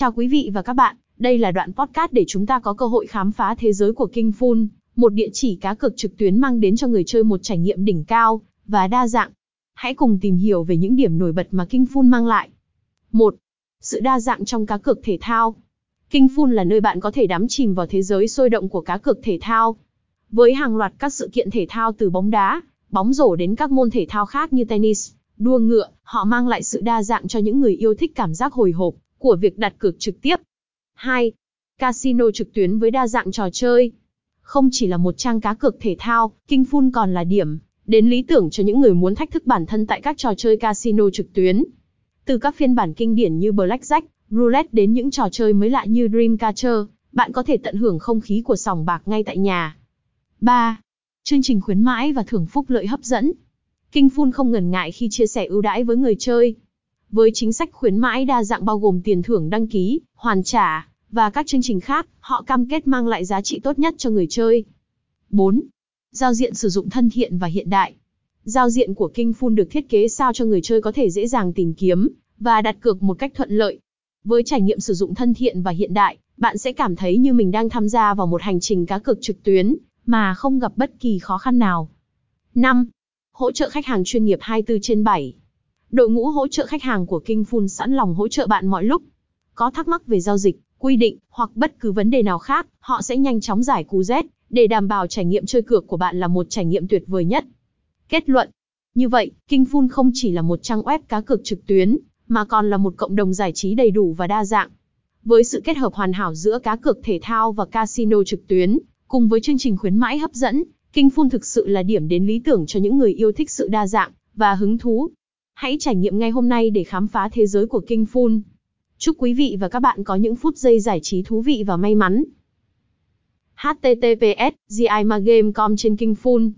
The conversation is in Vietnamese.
Chào quý vị và các bạn, đây là đoạn podcast để chúng ta có cơ hội khám phá thế giới của King Fun, một địa chỉ cá cược trực tuyến mang đến cho người chơi một trải nghiệm đỉnh cao và đa dạng. Hãy cùng tìm hiểu về những điểm nổi bật mà King Fun mang lại. 1. Sự đa dạng trong cá cược thể thao. King Fun là nơi bạn có thể đắm chìm vào thế giới sôi động của cá cược thể thao. Với hàng loạt các sự kiện thể thao từ bóng đá, bóng rổ đến các môn thể thao khác như tennis, đua ngựa, họ mang lại sự đa dạng cho những người yêu thích cảm giác hồi hộp của việc đặt cược trực tiếp. 2. Casino trực tuyến với đa dạng trò chơi. Không chỉ là một trang cá cược thể thao, King Fun còn là điểm đến lý tưởng cho những người muốn thách thức bản thân tại các trò chơi casino trực tuyến. Từ các phiên bản kinh điển như Blackjack, Roulette đến những trò chơi mới lạ như Dreamcatcher, bạn có thể tận hưởng không khí của sòng bạc ngay tại nhà. 3. Chương trình khuyến mãi và thưởng phúc lợi hấp dẫn. King Fun không ngần ngại khi chia sẻ ưu đãi với người chơi. Với chính sách khuyến mãi đa dạng bao gồm tiền thưởng đăng ký, hoàn trả, và các chương trình khác, họ cam kết mang lại giá trị tốt nhất cho người chơi. 4. Giao diện sử dụng thân thiện và hiện đại. Giao diện của King Fun được thiết kế sao cho người chơi có thể dễ dàng tìm kiếm và đặt cược một cách thuận lợi. Với trải nghiệm sử dụng thân thiện và hiện đại, bạn sẽ cảm thấy như mình đang tham gia vào một hành trình cá cược trực tuyến mà không gặp bất kỳ khó khăn nào. 5. Hỗ trợ khách hàng chuyên nghiệp 24 trên 7. Đội ngũ hỗ trợ khách hàng của King Fun sẵn lòng hỗ trợ bạn mọi lúc. Có thắc mắc về giao dịch, quy định hoặc bất cứ vấn đề nào khác, họ sẽ nhanh chóng giải cú Z để đảm bảo trải nghiệm chơi cược của bạn là một trải nghiệm tuyệt vời nhất. Kết luận. Như vậy, King Fun không chỉ là một trang web cá cược trực tuyến, mà còn là một cộng đồng giải trí đầy đủ và đa dạng. Với sự kết hợp hoàn hảo giữa cá cược thể thao và casino trực tuyến, cùng với chương trình khuyến mãi hấp dẫn, King Fun thực sự là điểm đến lý tưởng cho những người yêu thích sự đa dạng và hứng thú. Hãy trải nghiệm ngay hôm nay để khám phá thế giới của King Fun. Chúc quý vị và các bạn có những phút giây giải trí thú vị và may mắn. https gimagame.com trên King Fun.